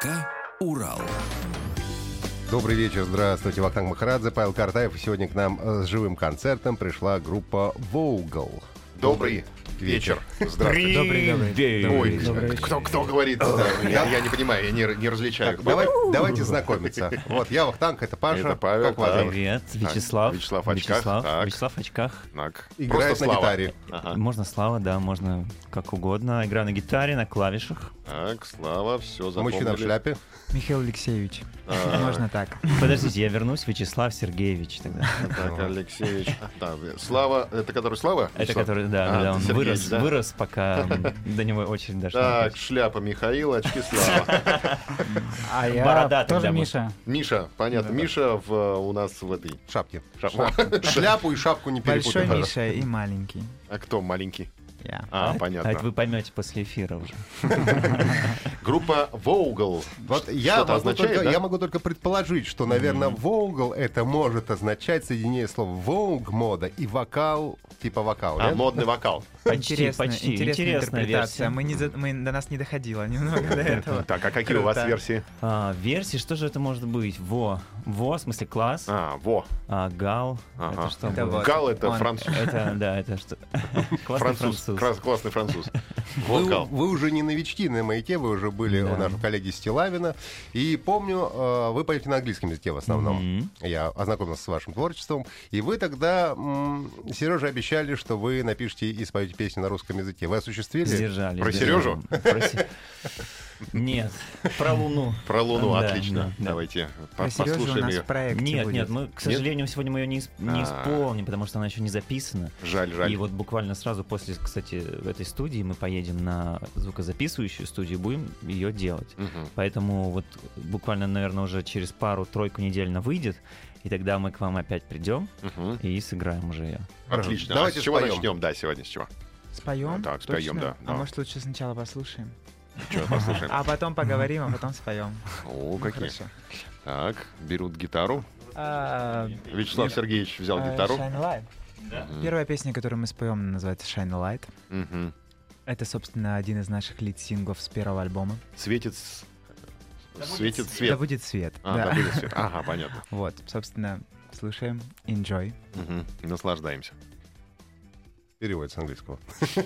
ДК «Урал». Добрый вечер, здравствуйте, Вахтанг Махарадзе, Павел Картаев. Сегодня к нам э, с живым концертом пришла группа «Вогл». Добрый вечер. Здравствуйте. Добрый, добрый. Ой, Добрый кто, кто говорит? Да, я, я не понимаю, я не, не различаю. Так, давай- давайте знакомиться. Вот, я Вахтанг, это Паша. Это Павел, Как вас? Привет, Вячеслав. Вячеслав в очках, Вячеслав, так. Вячеслав в очках. Так, Играет просто на Слава. гитаре. Ага. Можно Слава, да, можно как угодно. Играю на гитаре, на клавишах. Так, Слава, все запомнили. Мужчина в шляпе. Михаил Алексеевич. А. Можно так. Подождите, я вернусь, Вячеслав Сергеевич тогда. Так, Алексеевич. Да, Слава, это который Слава? Это который, да, А, да, он Сергеевич, вырос, да? вырос, пока до него очередь дошла. Так, шляпа Михаил, очки Слава. А я Борода тоже тогда Миша. Миша, понятно, Миша в, у нас в этой. Шапки. Шап- Шляпу и шапку не Большой перепутай. Миша и маленький. А кто маленький? Я. А, А это понятно. вы поймете после эфира уже. Группа Vogel. Вот я могу, означает, только, да? я могу только предположить, что, наверное, «вогл» это может означать соединение слов «воуг» — мода и «вокал» типа вокал. А, нет? модный вокал. Почти, Интересная, почти. интересная Интересная интерпретация. версия. Мы, не за- мы- до нас не доходило немного до этого. Так, а какие у вас версии? А, версии, что же это может быть? Во. Во, в смысле класс. А, во. А, гал. Ага. Это что Это. Гал это француз. Это, да, это что? Классный Француз. Француз. Крас- Классный француз. Вы, вы уже не новички на маяке, вы уже были Да. у нашего коллеги Стилавина. И помню, э, вы поете на английском языке в основном. Мгм. Я ознакомился с вашим творчеством. И вы тогда, Сережа, обещали, что вы напишите и споете песню на русском языке. Вы осуществили? Сдержали. Про. Сережу? Нет, про Луну. Про Луну, Да, отлично. да, да. Давайте у послушаем ее. Нет, будет. нет, мы, к сожалению, сегодня мы ее не, ис- не А. исполним, потому что она еще не записана. Жаль, жаль. И вот буквально сразу после, кстати, этой студии мы поедем на звукозаписывающую студию и будем ее делать. Мгм. Поэтому вот буквально, наверное, уже через пару-тройку недель она выйдет, и тогда мы к вам опять придем Мгм. и сыграем уже ее. Отлично. Давайте а с чего споем. начнем? Да, сегодня с чего? Споем? Ну так, споем, Точно? да, А да. может лучше сначала послушаем? Что послушаем? А потом поговорим, а потом споем. О, какие. Так, берут гитару. А, Вячеслав Сергеевич взял а, гитару. Shine Light. Мгм. Первая песня, которую мы споем, называется Shine a Light. Мгм. Это, собственно, один из наших лид-синглов с первого альбома. Светит с- Светит Да свет. будет свет. А, да. да будет свет. Ага, понятно. Вот, собственно, слушаем. Enjoy. Мгм. Наслаждаемся. Перевод с английского.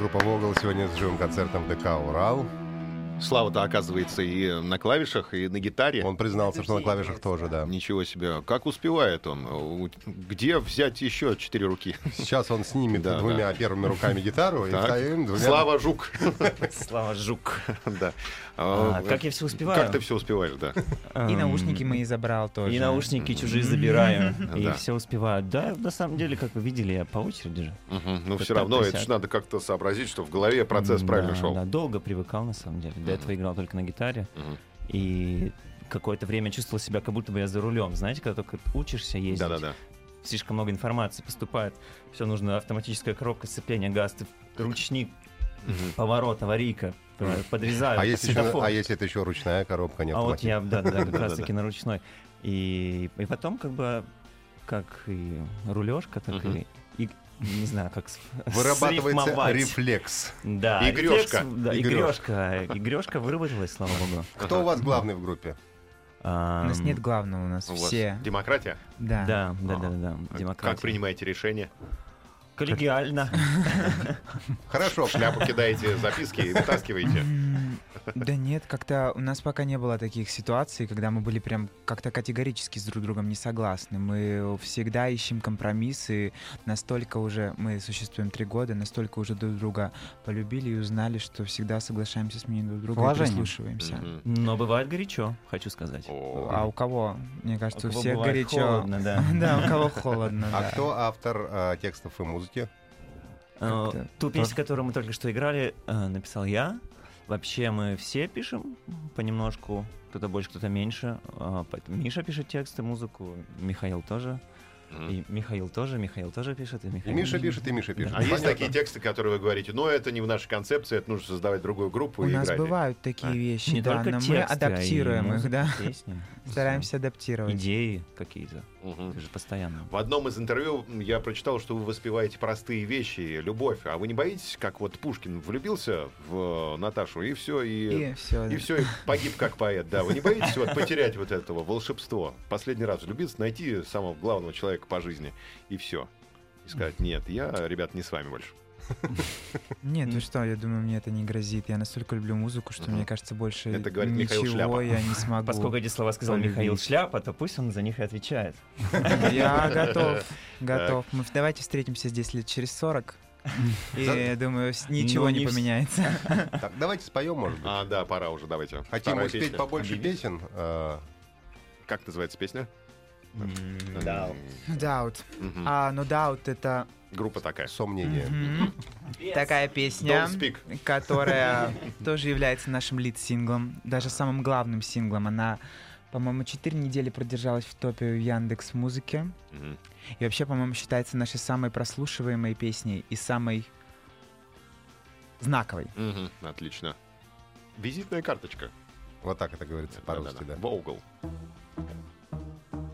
Группа Вогл сегодня с живым концертом ДК «Урал». Слава-то оказывается и на клавишах, и на гитаре. Он признался, что на клавишах тоже, да. Ничего себе. Как успевает он? Где взять еще четыре руки? Сейчас он снимет Да, двумя первыми руками гитару и двумя... Слава Жук. Слава Жук. Да. А, А, как я все успеваю? Как ты все успеваешь, да? И наушники мои забрал тоже. И наушники чужие забираю. И Да. все успеваю. Да, на самом деле, как вы видели, я по очереди же. Мгм. Ну, все равно, это же надо как-то сообразить, что в голове процесс правильно Да, шел. Да, долго привыкал, на самом деле. До этого играл только на гитаре. И какое-то время чувствовал себя, как будто бы я за рулем. Знаете, когда только учишься ездить, Да-да-да. слишком много информации поступает. Все нужно автоматическая коробка сцепления, газ, ты- ручник, поворот, аварийка, подрезаю, А если, еще, светофор. а если это еще ручная коробка, не А вот я, да, да, как раз таки на ручной. И, и потом как бы как и рулежка, так Мгм. и не знаю, как Вырабатывается срифмовать. рефлекс. Да, Игрёшка. рефлекс, Да, Игрёшка. игрешка. Игрешка выработалась, слава богу. Кто у вас главный в группе? У нас нет главного, у нас У вас все. демократия? Да. Да, да, Ага. да, да, А демократия. Как принимаете решение? Коллегиально. Хорошо, Шляпу кидаете, записки и вытаскиваете? Да нет, как-то у нас пока не было таких ситуаций, когда мы были прям как-то категорически с друг другом не согласны. Мы всегда ищем компромиссы. Настолько уже, мы существуем три года, настолько уже друг друга полюбили и узнали, что всегда соглашаемся с мнением друг друга и Уважение. прислушиваемся. Но бывает горячо, хочу сказать. О, А у кого? Мне кажется, у, кого всех горячо. холодно, да. Да, у кого холодно. а да. кто автор э, текстов и музыки? Э, Ту песню, которую мы только что играли, э, написал я. Вообще мы все пишем понемножку, кто-то больше, кто-то меньше. А, поэтому Миша пишет тексты, музыку, Михаил тоже. И Михаил тоже, Михаил тоже пишет. И, И Михаил Миша тоже. пишет, и Миша пишет. А есть Понятно. такие тексты, которые вы говорите, ну это не в нашей концепции, это нужно создавать другую группу У и нас играть. бывают такие А. вещи, Не да, только но мы тексты, а и адаптируем их, музыка, да. песни. Стараемся адаптировать. Идеи какие-то. Мгм. Это же постоянно. В одном из интервью я прочитал, что вы воспеваете простые вещи, любовь. А вы не боитесь, как вот Пушкин влюбился в э, Наташу, и все, и, И все. и все, и погиб как поэт. Да, вы не боитесь вот потерять вот этого волшебство? Последний раз влюбиться, найти самого главного человека по жизни, и все. И сказать, нет, я, ребят, не с вами больше. Нет, ну что, я думаю, мне это не грозит. Я настолько люблю музыку, что мне кажется, больше Это говорит Михаил ничего Шляпа. я не смогу. Поскольку эти слова сказал полюбить. Михаил Шляпа, то пусть он за них и отвечает. Я готов, готов. Мы давайте встретимся здесь лет через 40. И За- я думаю, ничего Ну, не не поменяется. Так, давайте споем, может быть. А, да, пора уже, давайте. Хотим Вторая успеть песня. побольше Объявить. песен. э, Как называется песня? Doubt. Мгм. А, ну Doubt это Группа такая. сомнение. мгм, такая песня, которая тоже является нашим лид-синглом, даже самым главным синглом. Она, по-моему, 4 недели продержалась в топе в Яндекс Музыке. Мгм. И вообще, по-моему, считается нашей самой прослушиваемой песней и самой знаковой. Мгм. Отлично. Визитная карточка. Вот так это говорится по-русски, да. Вогл. There's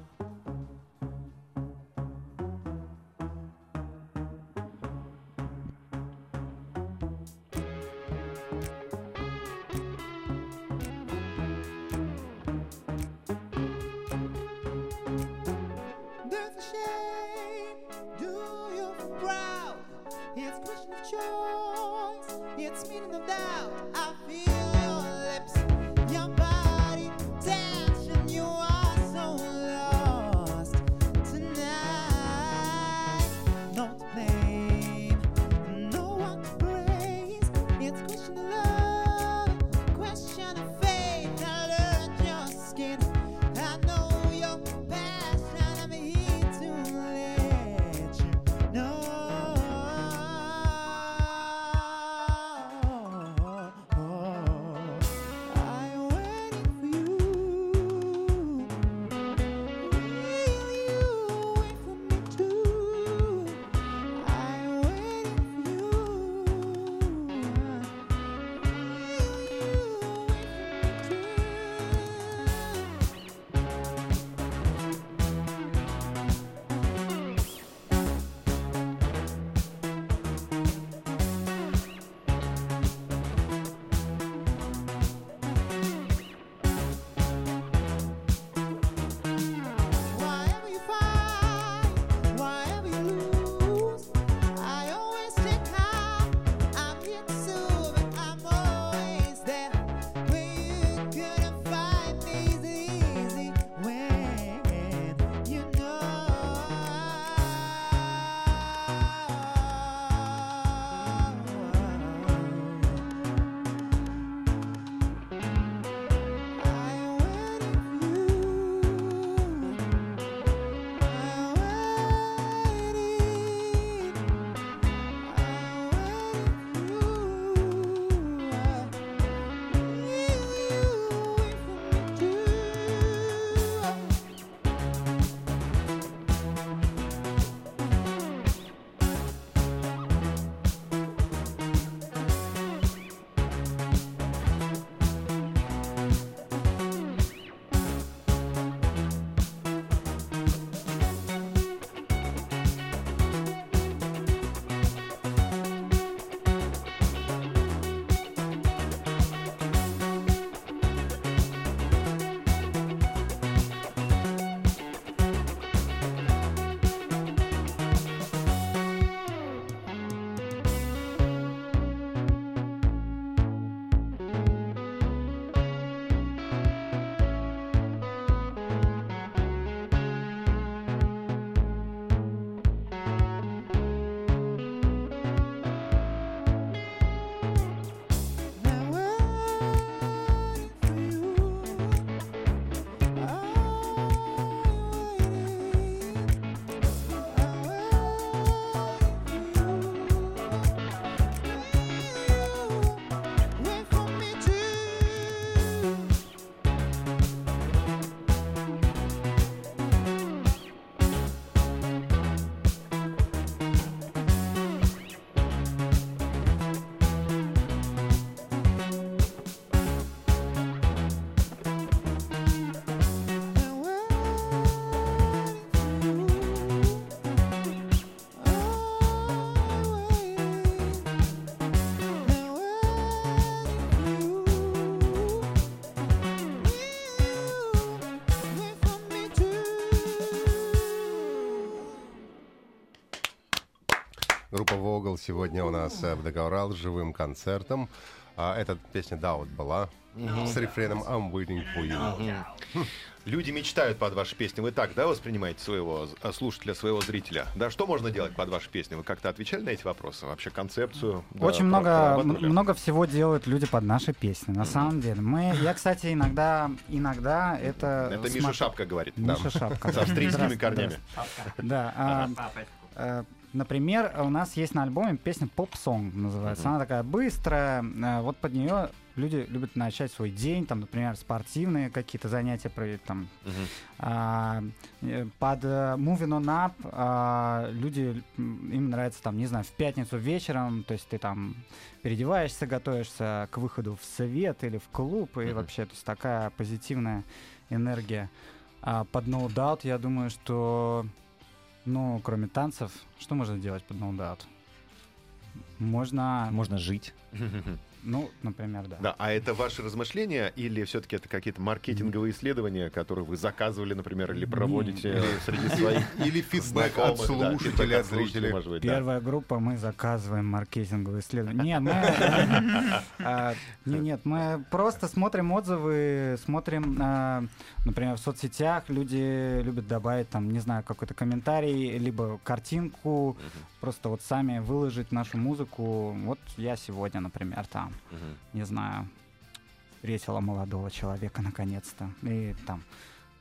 сегодня у нас э, в Договорал с живым концертом. А, эта песня «Doubt» была с рефреном «I'm waiting for you». Люди мечтают под ваши песни. Вы так, да, воспринимаете своего э, слушателя, своего зрителя? Да, что можно делать под ваши песни? Вы как-то отвечали на эти вопросы? Вообще концепцию? да, Очень про- много, много всего делают люди под наши песни, на самом деле. Мы, я, кстати, иногда, иногда это... Это Миша Шапка говорит. Миша Шапка. С австрийскими корнями. Да. Например, у нас есть на альбоме песня «Pop Song» называется. Она такая быстрая. э, Вот под нее люди любят начать свой день, там, например, спортивные какие-то занятия проводить, там, Мгм. а, э, под э, Moving On Up а, люди, им нравится там, не знаю, в пятницу вечером, то есть ты там переодеваешься, готовишься к выходу в совет или в клуб, и Мгм. вообще, то есть такая позитивная энергия. А под No Doubt, я думаю, что, ну, кроме танцев, что можно делать под No Doubt? Можно, Можно жить. ну, например, да. Да, а это ваши размышления или все-таки это какие-то маркетинговые исследования, которые вы заказывали, например, или проводите среди своих Или фидбэк от слушателей, от зрителей. Первая группа, мы заказываем маркетинговые исследования. Нет, мы, а, не- нет, мы просто смотрим отзывы, смотрим, а, например, в соцсетях люди любят добавить там, не знаю, какой-то комментарий, либо картинку, просто вот сами выложить нашу музыку. Вот я сегодня, например, там, Мгм. не знаю, встретила молодого человека наконец-то. И там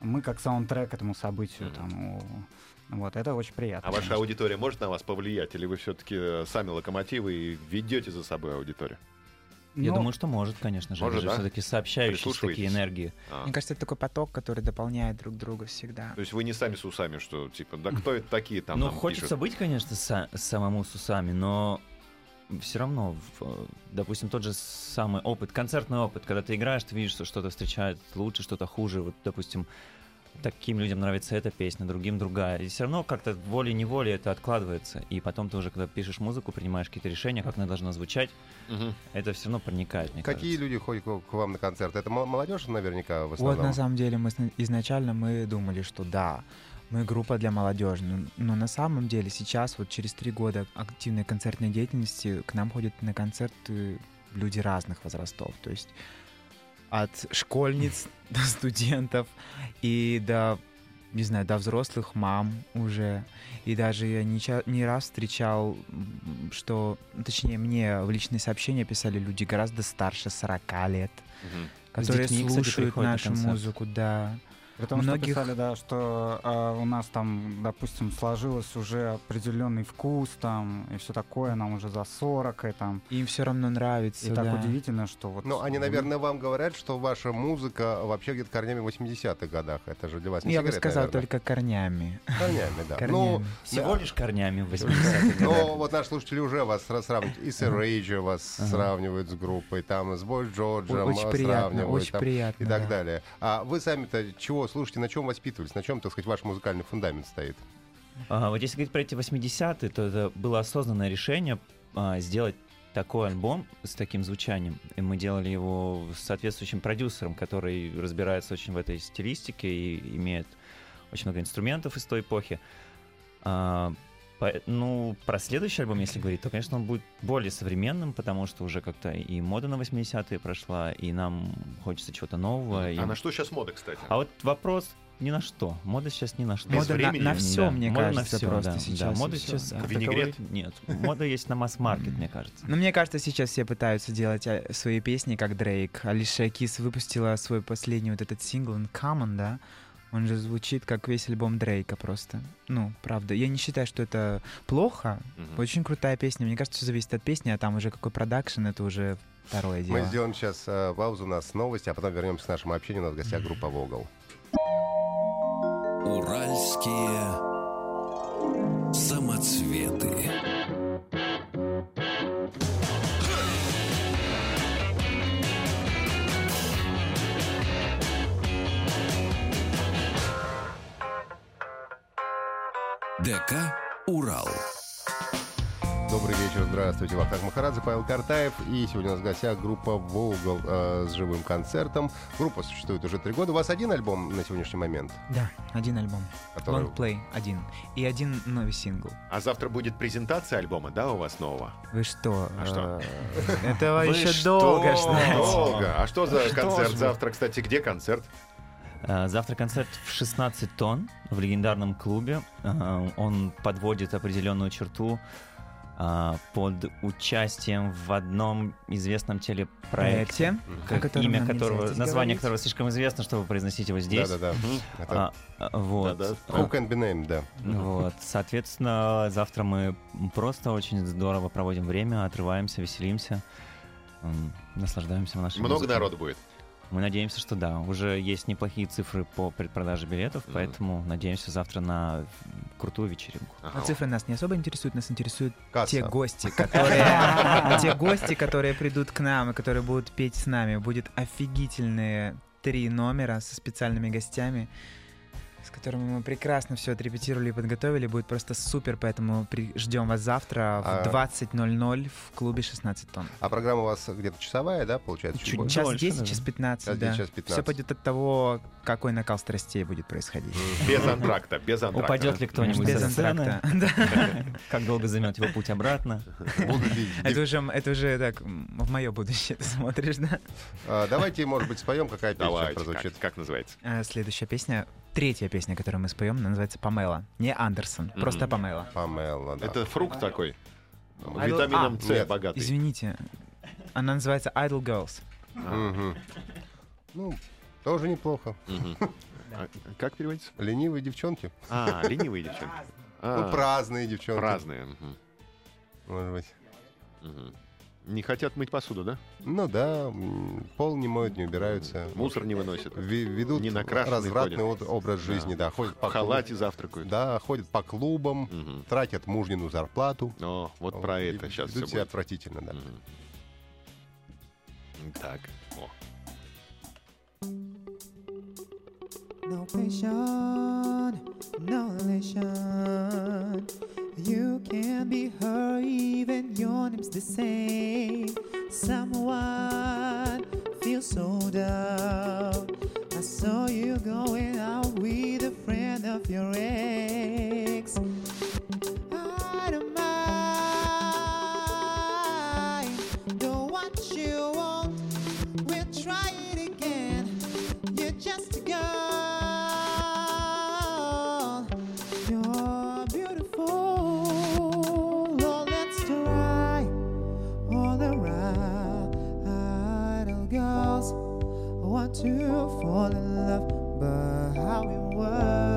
мы как саундтрек этому событию, Мгм. там, у- вот, это очень приятно. А ваша конечно. аудитория может на вас повлиять, или вы все-таки сами локомотивы и ведете за собой аудиторию? Я Ну, думаю, что может, конечно же. Может, же да? все-таки сообщающиеся такие энергии. А. Мне кажется, это такой поток, который дополняет друг друга всегда. То есть вы не сами с усами, что типа, да кто это такие там ну, хочется пишут? быть, конечно, са- самому с усами, но все равно, э, допустим, тот же самый опыт, концертный опыт, когда ты играешь, ты видишь, что что-то встречает лучше, что-то хуже. Вот, допустим, таким людям нравится эта песня, другим другая. И все равно как-то волей-неволей это откладывается. И потом ты уже, когда пишешь музыку, принимаешь какие-то решения, как она должна звучать, Мгм. это все равно проникает, мне Какие кажется. люди ходят к вам на концерт? Это мо- молодежь наверняка в Вот основном? на самом деле мы изначально мы думали, что да, мы группа для молодежи, но, но на самом деле сейчас вот через три года активной концертной деятельности к нам ходят на концерты люди разных возрастов, то есть от школьниц до студентов и до не знаю, до взрослых мам уже. И даже я не, не раз встречал, что, точнее, мне в личные сообщения писали люди гораздо старше 40 лет, Мгм. которые детьми, кстати, слушают на нашу концерт. музыку, да. При том, Многих- что писали, да, что а, у нас там, допустим, сложилось уже определенный вкус там и все такое, нам уже за 40 и там. Им все равно нравится. И так да. удивительно, что вот... Ну, они, наверное, вам говорят, что ваша музыка вообще где-то корнями в 80-х годах. Это же для вас не Я бы секрет, сказал наверное. только корнями. Корнями, да. Корнями. Ну, Всего лишь корнями в 80-х Но годах. вот наши слушатели уже вас сра- сравнивают. И с Rage вас сравнивают с группой, там с Бой Джорджем очень а, приятно, сравнивают. очень приятно. и так да. далее. А вы сами-то чего слушаете, на чем воспитывались, на чем, так сказать, ваш музыкальный фундамент стоит? А, вот если говорить про эти 80-е, то это было осознанное решение а, сделать такой альбом с таким звучанием. И мы делали его с соответствующим продюсером, который разбирается очень в этой стилистике и имеет очень много инструментов из той эпохи. А, по- ну, про следующий альбом, если говорить, то, конечно, он будет более современным, потому что уже как-то и мода на 80-е прошла, и нам хочется чего-то нового. и- А на что сейчас мода, кстати? а вот вопрос ни на что. Мода сейчас ни на что. Без Мода на, времени. на все, Да, мне мода на кажется, всё, просто да, сейчас. Да, и мода всё, сейчас да. Винегрет? таковой нет. Мода есть на масс-маркет, мне кажется. Ну, мне кажется, сейчас все пытаются делать а, свои песни, как Дрейк. Алиша Кис выпустила свой последний вот этот сингл Uncommon, да? Он же звучит как весь альбом Дрейка просто. Ну, правда. Я не считаю, что это плохо. Мгм. Очень крутая песня. Мне кажется, все зависит от песни, а там уже какой продакшн, это уже второе дело. Мы сделаем сейчас э, паузу, у нас новости, а потом вернемся к нашему общению. У нас в гостях группа Вогл. Уральские самоцветы. ДК «Урал». Добрый вечер, здравствуйте. Вахтанг Махарадзе, Павел Картаев. И сегодня у нас в гостях группа «Волгал» э, с живым концертом. Группа существует уже три года. У вас один альбом на сегодняшний момент? Да, один альбом. Который- Лонгплей один. И один новый сингл. А завтра будет презентация альбома, да, у вас нового? Вы что? А что? э, Этого Вы еще долго ждать. Долго. А что за концерт завтра, кстати? Где концерт? Э, Завтра концерт в 16 тонн в легендарном клубе. Э, Он подводит определенную черту э, под участием в одном известном телепроекте, Проекте, как о котором имя которого, название говорить. которого слишком известно, чтобы произносить его здесь. Да-да-да. Это А, вот. Да-да. Who Can Be Named, да. Вот, соответственно, завтра мы просто очень здорово проводим время, отрываемся, веселимся, наслаждаемся нашей Много музыкой. народу будет. Мы надеемся, что да. Уже есть неплохие цифры по предпродаже билетов, Мгм. поэтому надеемся завтра на крутую вечеринку. Но Ага. цифры нас не особо интересуют, нас интересуют Касса. те гости, которые, те гости, которые придут к нам и которые будут петь с нами. Будет офигительные три номера со специальными гостями, с которыми мы прекрасно все отрепетировали и подготовили. Будет просто супер, поэтому при- ждем вас завтра в А- 20.00 в клубе 16 тонн. А программа у вас где-то часовая, да, получается? Чуть больше? Час дольше 10, даже. час 15, Час да. 10, час 15. Все пойдет от того, какой накал страстей будет происходить. Без антракта, без антракта. Упадет ли кто-нибудь Без антракта. Да. Как долго займет его путь обратно? Это уже, это уже так в мое будущее ты смотришь, да? А, Давайте, может быть, споем, какая песня прозвучит. как, как называется? А, Следующая песня, третья песня, которую мы споем, она называется «Памела». Не Андерсон, Мгм. просто «Памела». Памела, да. Это фрукт такой. Idol- Витамином а, С нет, богатый. Извините, она называется «Idle Girls». Ну, тоже неплохо. А Как переводится? Ленивые девчонки. А, ленивые девчонки. Ну, А, праздные девчонки. Праздные. Может быть. Не хотят мыть посуду, да? Ну да, пол не моют, не убираются. Мусор не выносят. Ведут Не развратный ходят. образ жизни, да. Ходят по В халате завтракают. Да, ходят по клубам, Мгм. тратят мужнину зарплату. О, вот про И это сейчас все ведут себя будет. отвратительно, да. Мгм. Так, о. No passion, no relation. You can be her, even your name's the same. Someone feels so down. I saw you going out with a friend of your ex. Fall in love, but how it works?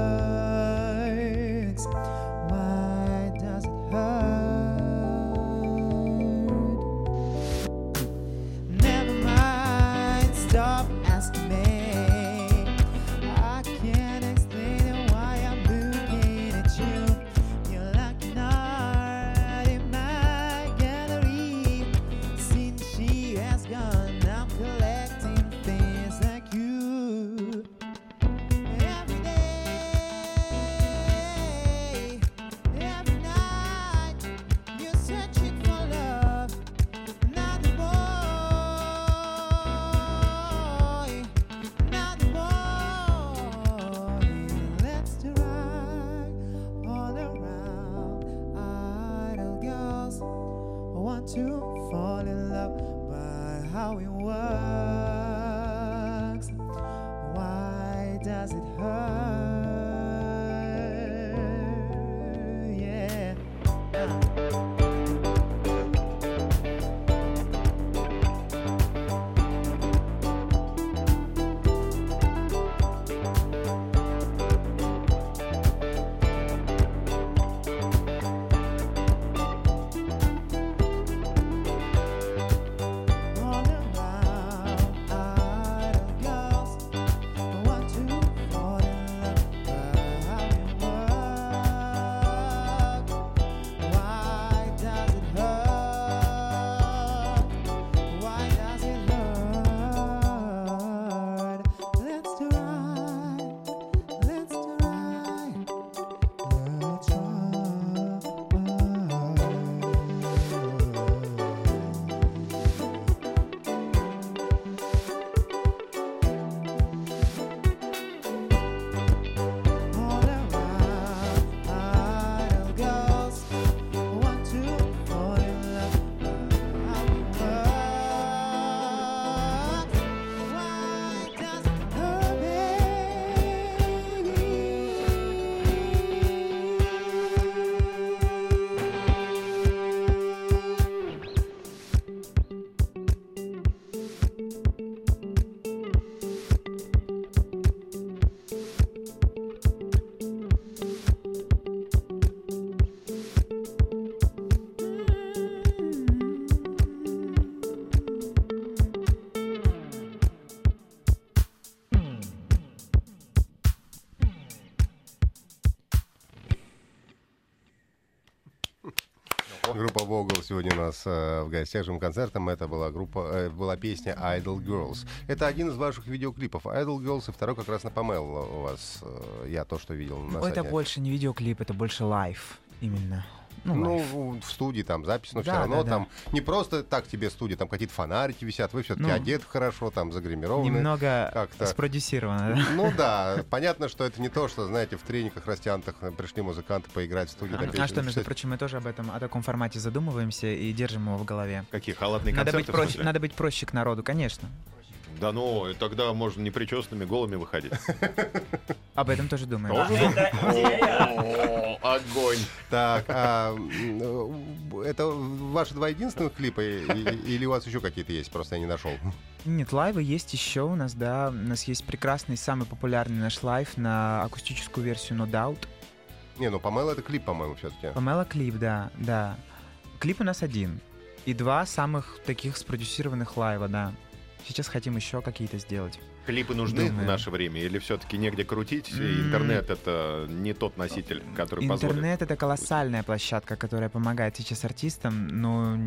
Нас э, в гостях живым концертом. Это была группа, э, была песня Idol Girls. Это один из ваших видеоклипов. Idol Girls и второй как раз на Памел у вас. э, я то, что видел на Это сайте. больше не видеоклип, это больше лайф именно. Ну, Ну, в студии там запись, но все Да, равно да, да. там не просто так тебе студия, там какие-то фонарики висят, вы все-таки Ну, одеты хорошо, там загримированы. Немного как-то. спродюсировано, да? Ну да, понятно, что это не то, что, знаете, в трениках растянутых э, пришли музыканты поиграть в студии. А песню что, между прочим, мы тоже об этом, о таком формате задумываемся и держим его в голове. Какие халатные Надо быть, концерты? в проще, надо быть проще к народу, конечно. Да ну, и тогда можно непричесанными голыми выходить. Об этом тоже думаем. Огонь! Так, а, это ваши два единственных клипа или у вас еще какие-то есть? Просто я не нашел. Нет, лайвы есть еще у нас, да. У нас есть прекрасный, самый популярный наш лайв на акустическую версию No Doubt. Не, ну Памела это клип, по-моему, все-таки. Памела клип, да, да. Клип у нас один. И два самых таких спродюсированных лайва, да. Сейчас хотим еще какие-то сделать. Клипы нужны в Думаю. наше время или все-таки негде крутить? М. Интернет это не тот носитель, который позволит. Интернет — это колоссальная площадка, которая помогает сейчас артистам, но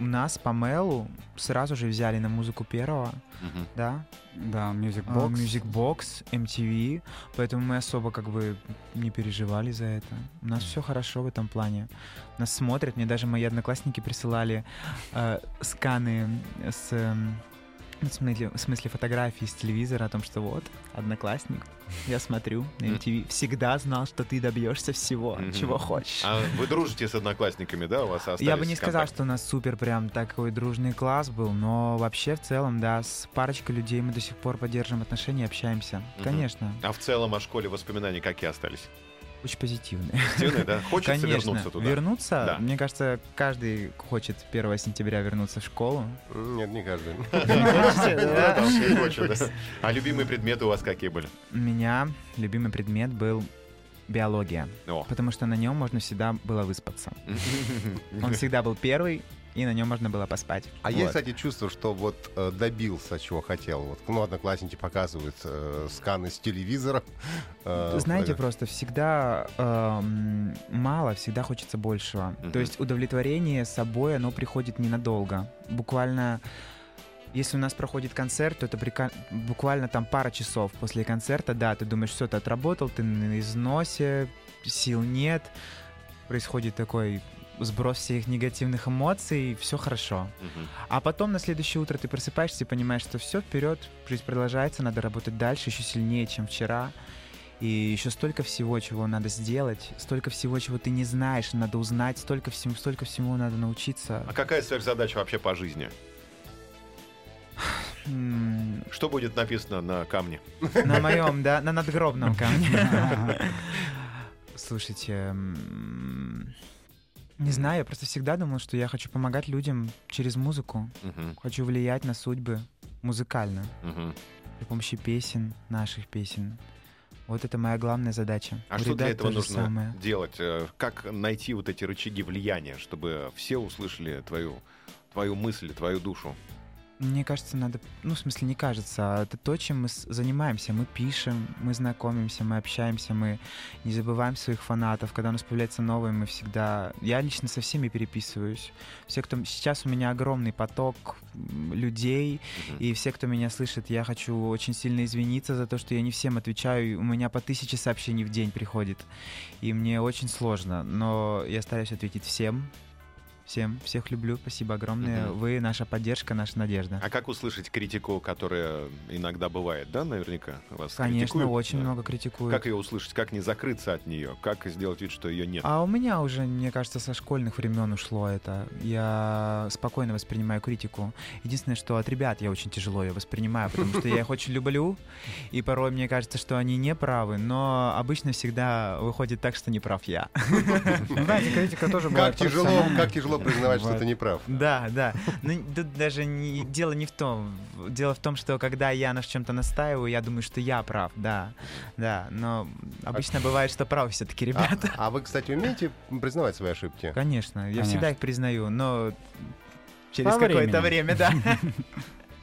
у нас Памелу сразу же взяли на музыку первого, Мгм. да, Да, Music А, Box. Music Box, MTV, поэтому мы особо как бы не переживали за это. У нас все хорошо в этом плане. Нас смотрят, мне даже мои одноклассники присылали э, сканы с эм, в смысле, смысле фотографии с телевизора о том, что вот, одноклассник, я смотрю на MTV, всегда знал, что ты добьешься всего, Мгм. чего хочешь. А вы дружите с одноклассниками, да? У вас остались Я бы не сказал, что у нас супер прям такой дружный класс был, но вообще в целом, да, с парочкой людей мы до сих пор поддерживаем отношения, общаемся. Мгм. Конечно, А в целом о школе воспоминания какие остались? Очень позитивные. Позитивные, да? Хочется Конечно. вернуться туда? Вернуться? Да. Мне кажется, каждый хочет 1 сентября вернуться в школу. Нет, не каждый. А любимые предметы у вас какие были? У меня любимый предмет был биология, потому что на нем можно всегда было выспаться. Он всегда был первый, и на нем можно было поспать. А Вот. есть, кстати, чувство, что вот э, добился, чего хотел. Вот, ну, одноклассники показывают э, сканы с телевизора. э, Знаете, фотографии. просто всегда эм, мало, всегда хочется большего. Мгм. То есть удовлетворение собой, оно приходит ненадолго. Буквально, если у нас проходит концерт, то это прика- буквально там пара часов после концерта, да, ты думаешь, все, ты отработал, ты на износе, сил нет, происходит такой сброс всех негативных эмоций, все хорошо. Мгм. А потом на следующее утро ты просыпаешься и понимаешь, что все вперед, жизнь продолжается, надо работать дальше, еще сильнее, чем вчера. И еще столько всего, чего надо сделать, столько всего, чего ты не знаешь, надо узнать, столько всего, столько всего надо научиться. А какая сверхзадача вообще по жизни? Что будет написано на камне? На моем, да, на надгробном камне. Слушайте, не знаю, я просто всегда думал, что я хочу помогать людям через музыку, Мгм, хочу влиять на судьбы музыкально. мгм. при помощи песен, наших песен. Вот это моя главная задача. А У что для ребят этого то же нужно самое. делать? Э, Как найти вот эти рычаги влияния, чтобы все услышали твою, твою мысль, твою душу? Мне кажется, надо... Ну, в смысле, не кажется. а Это то, чем мы занимаемся. Мы пишем, мы знакомимся, мы общаемся, мы не забываем своих фанатов. Когда у нас появляется новые, мы всегда... Я лично со всеми переписываюсь. Все, кто... Сейчас у меня огромный поток людей, Мгм. и все, кто меня слышит, я хочу очень сильно извиниться за то, что я не всем отвечаю. У меня по тысяче сообщений в день приходит. И мне очень сложно. Но я стараюсь ответить всем. Всем. Всех люблю. Спасибо огромное. Мгм. Вы наша поддержка, наша надежда. А как услышать критику, которая иногда бывает, да, наверняка? Вас Конечно, критикуют? очень Да. много критикуют. Как ее услышать? Как не закрыться от нее? Как сделать вид, что ее нет? А у меня уже, мне кажется, со школьных времен ушло это. Я спокойно воспринимаю критику. Единственное, что от ребят я очень тяжело ее воспринимаю, потому что я их очень люблю, и порой мне кажется, что они не правы, но обычно всегда выходит так, что не прав я. Ну, знаете, критика тоже Как бывает тяжело, профессиональная. как тяжело признавать, что ты не прав. Да, да. Ну, тут даже не, дело не в том. Дело в том, что когда я на чем-то настаиваю, я думаю, что я прав, да. Да, но обычно бывает, что правы все-таки А, ребята. а вы, кстати, умеете признавать свои ошибки? Конечно, я Конечно. всегда их признаю, но через По какое-то время, да.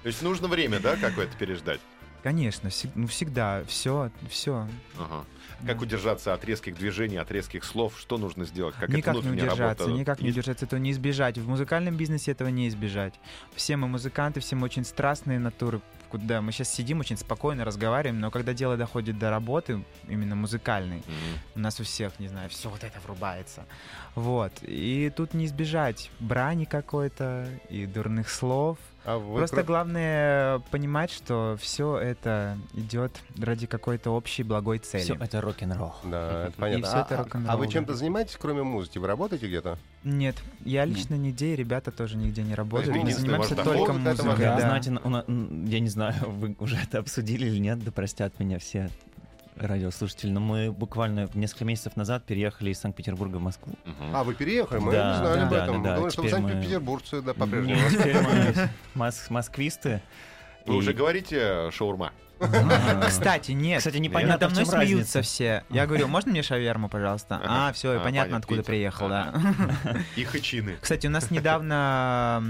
То есть нужно время, да, какое-то переждать? Конечно, ну всегда, все, все. Ага. Как удержаться от резких движений, от резких слов? Что нужно сделать? Как никак это не удержаться, работа? никак не Есть- удержаться, этого не избежать. В музыкальном бизнесе этого не избежать. Все мы музыканты, все мы очень страстные натуры. Куда мы сейчас сидим очень спокойно разговариваем, но когда дело доходит до работы, именно музыкальной, Мгм. у нас у всех, не знаю, все вот это врубается. Вот. И тут не избежать брани какой-то и дурных слов. А вы Просто про- главное понимать, что все это идет ради какой-то общей благой цели. Все это рок-н-ролл. Да, это понятно. всё А- это а- рок-н-ролл, А вы чем-то занимаетесь, кроме музыки? Вы работаете где-то? Нет, я лично нигде, и ребята тоже нигде не работают. Мы занимаемся только музыкой. да. Знаете, я не знаю, вы уже это обсудили или нет, да простят меня все радиослушатели, но мы буквально несколько месяцев назад переехали из Санкт-Петербурга в Москву. А, вы переехали? Мы Да, не знали да, об этом. да, да. Думали, что вы санкт-петербургцы, да, по-прежнему. Нет, теперь мы мос- москвисты. Вы И- уже говорите шаурма? Кстати, нет. Кстати, непонятно, Надо в мной смеются все. Я говорю, можно мне шаверму, пожалуйста? А, все, А, понятно, откуда приехал, да. И хачины. Кстати, у нас недавно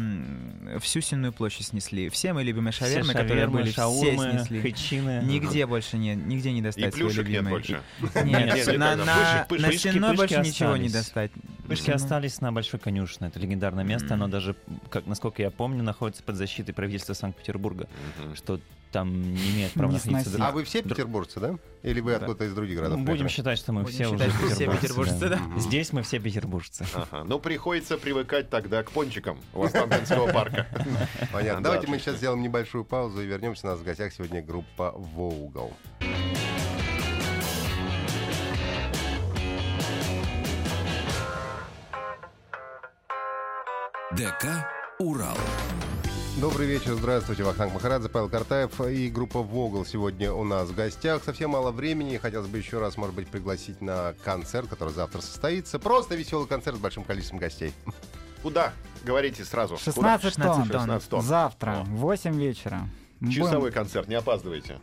всю Сенную площадь снесли. Все мои любимые шавермы, которые были, все снесли. хэчины. Нигде больше нет, нигде не достать свои любимые. больше. Нет, на, Сенной больше ничего не достать. Пышки Ну, остались на Большой Конюшне. Это легендарное место. Оно даже, как, насколько я помню, находится под защитой правительства Санкт-Петербурга. Что там не имеет права Не находиться. А вы все петербуржцы, да? Или вы Да. откуда-то из других Ну, городов? будем считать, что мы Будем все считать, уже все петербуржцы, да. Здесь мы все петербуржцы. Ага. Ну, приходится привыкать тогда к пончикам у Останкинского парка. Понятно. Да, Давайте мы сейчас сделаем небольшую паузу и вернемся. У нас в гостях сегодня группа Vogel. ДК «Урал». Добрый вечер, здравствуйте, Вахтанг Махарадзе, Павел Картаев и группа Vogel сегодня у нас в гостях. Совсем мало времени, хотелось бы еще раз, может быть, пригласить на концерт, который завтра состоится. Просто веселый концерт с большим количеством гостей. Куда? Говорите сразу. Куда? 16 тонн. 16 тонн. Завтра, О. в 8 вечера. Будем- Часовой концерт, не опаздывайте.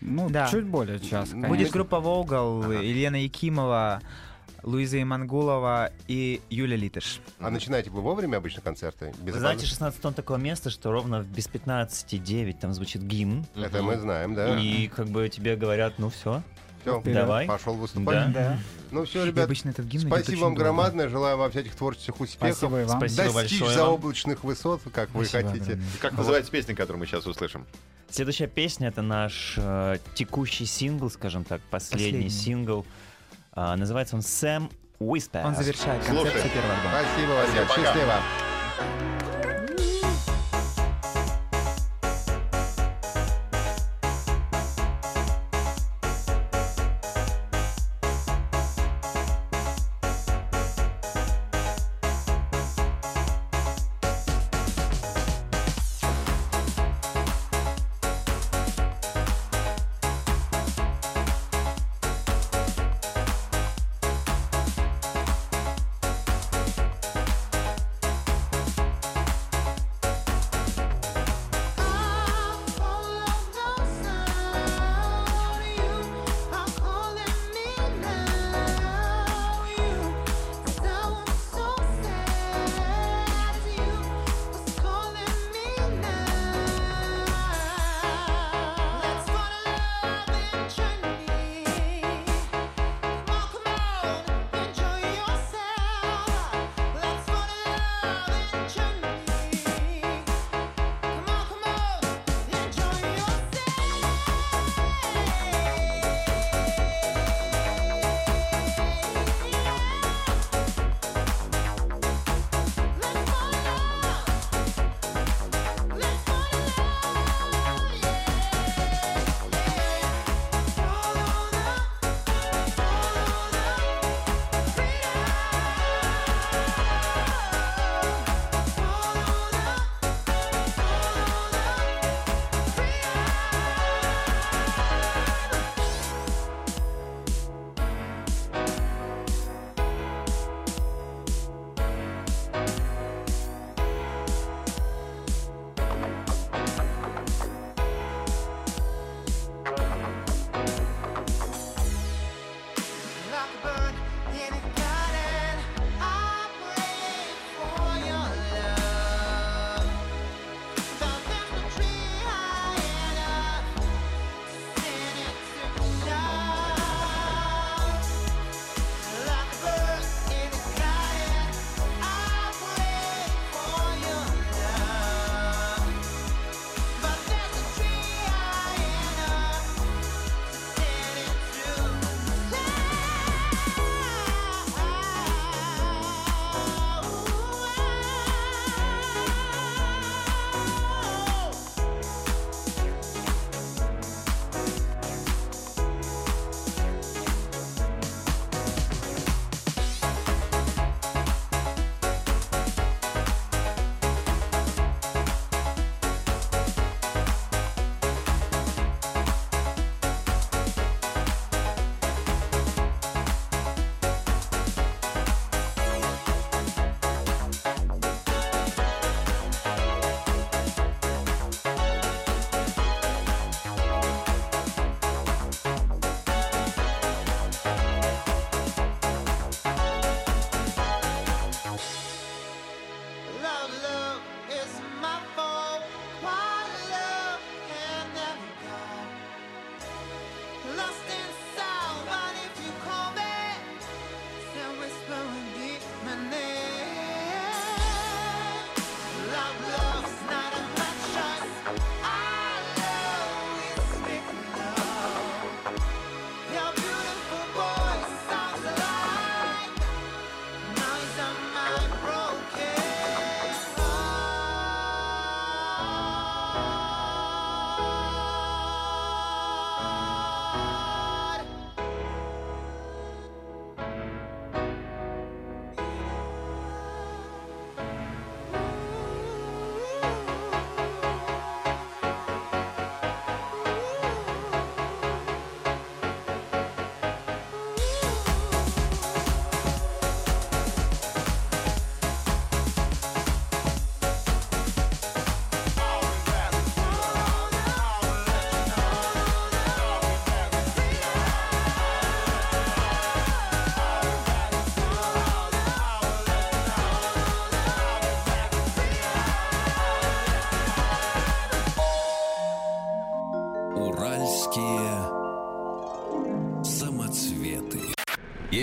Ну, Да. чуть более часа, Будет конечно. группа Волгал, Ага. Елена Якимова, Луиза Имангулова и Юля Литыш. А начинаете вы вовремя обычно концерты? Без Вы знаете, опаздывания? 16 тонн такое место, что ровно в без 15-9 там звучит гимн. Это мы знаем, да. И как бы тебе говорят, ну все, Все, Вперед. давай. пошел выступать. Да. Да. Ну все, ребят, обычно этот гимн идет спасибо очень вам долго. громадное. Желаю вам всяких творческих успехов. Спасибо и вам. Спасибо Достичь большое вам. заоблачных высот, как вы Спасибо хотите. огромное. Как называется песня, которую мы сейчас услышим? Следующая песня это наш э, текущий сингл, скажем так, последний, Последний. сингл. А, называется он Сэм Whisper. Он завершает концерт Слушай. первого альбома. Спасибо вам, Спасибо, ребят. пока.